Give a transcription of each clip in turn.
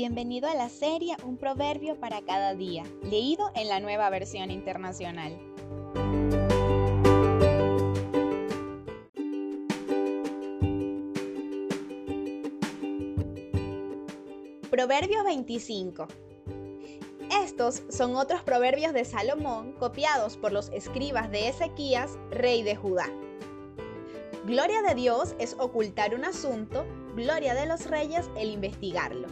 Bienvenido a la serie Un proverbio para cada día, leído en la nueva versión internacional. Proverbio 25. Estos son otros proverbios de Salomón copiados por los escribas de Ezequías, rey de Judá. Gloria de Dios es ocultar un asunto, gloria de los reyes el investigarlo.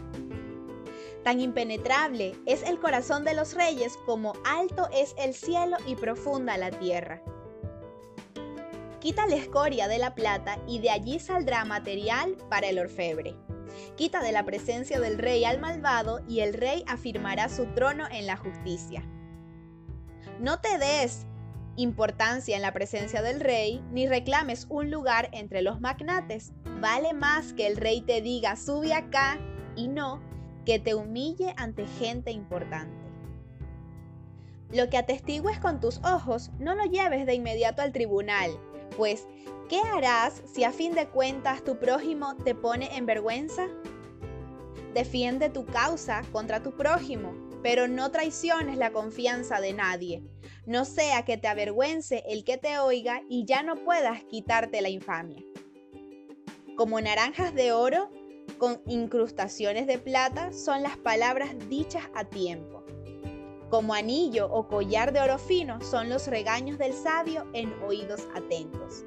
Tan impenetrable es el corazón de los reyes como alto es el cielo y profunda la tierra. Quita la escoria de la plata y de allí saldrá material para el orfebre. Quita de la presencia del rey al malvado y el rey afirmará su trono en la justicia. No te des importancia en la presencia del rey, ni reclames un lugar entre los magnates. Vale más que el rey te diga, sube acá, y no que te humille ante gente importante. Lo que atestigues con tus ojos, no lo lleves de inmediato al tribunal, pues, ¿qué harás si a fin de cuentas tu prójimo te pone en vergüenza? Defiende tu causa contra tu prójimo, pero no traiciones la confianza de nadie, no sea que te avergüence el que te oiga y ya no puedas quitarte la infamia. Como naranjas de oro, con incrustaciones de plata son las palabras dichas a tiempo. Como anillo o collar de oro fino son los regaños del sabio en oídos atentos.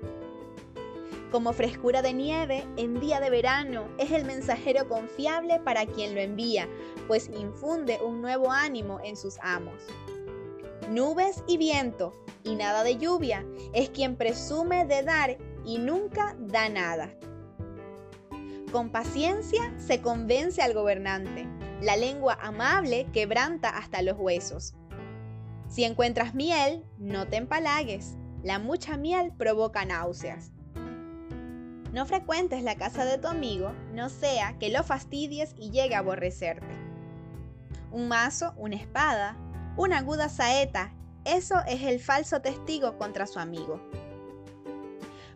Como frescura de nieve en día de verano es el mensajero confiable para quien lo envía, pues infunde un nuevo ánimo en sus amos. Nubes y viento y nada de lluvia es quien presume de dar y nunca da nada. Con paciencia se convence al gobernante. La lengua amable quebranta hasta los huesos. Si encuentras miel, no te empalagues. La mucha miel provoca náuseas. No frecuentes la casa de tu amigo, no sea que lo fastidies y llegue a aborrecerte. Un mazo, una espada, una aguda saeta, eso es el falso testigo contra su amigo.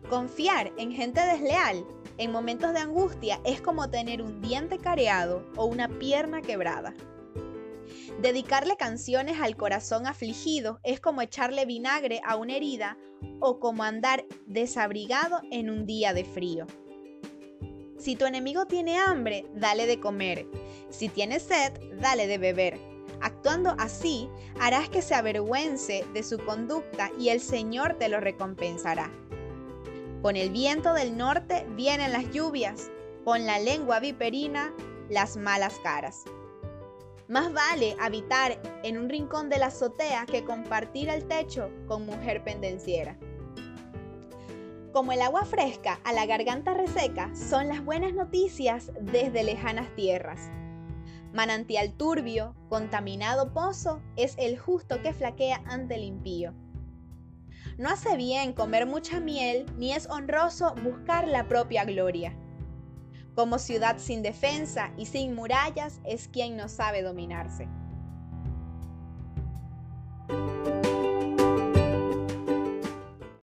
Confiar en gente desleal en momentos de angustia es como tener un diente careado o una pierna quebrada. Dedicarle canciones al corazón afligido es como echarle vinagre a una herida o como andar desabrigado en un día de frío. Si tu enemigo tiene hambre, dale de comer. Si tiene sed, dale de beber. Actuando así, harás que se avergüence de su conducta y el Señor te lo recompensará. Con el viento del norte vienen las lluvias, con la lengua viperina las malas caras. Más vale habitar en un rincón de la azotea que compartir el techo con mujer pendenciera. Como el agua fresca a la garganta reseca son las buenas noticias desde lejanas tierras. Manantial turbio, contaminado pozo, es el justo que flaquea ante el impío. No hace bien comer mucha miel, ni es honroso buscar la propia gloria. Como ciudad sin defensa y sin murallas es quien no sabe dominarse.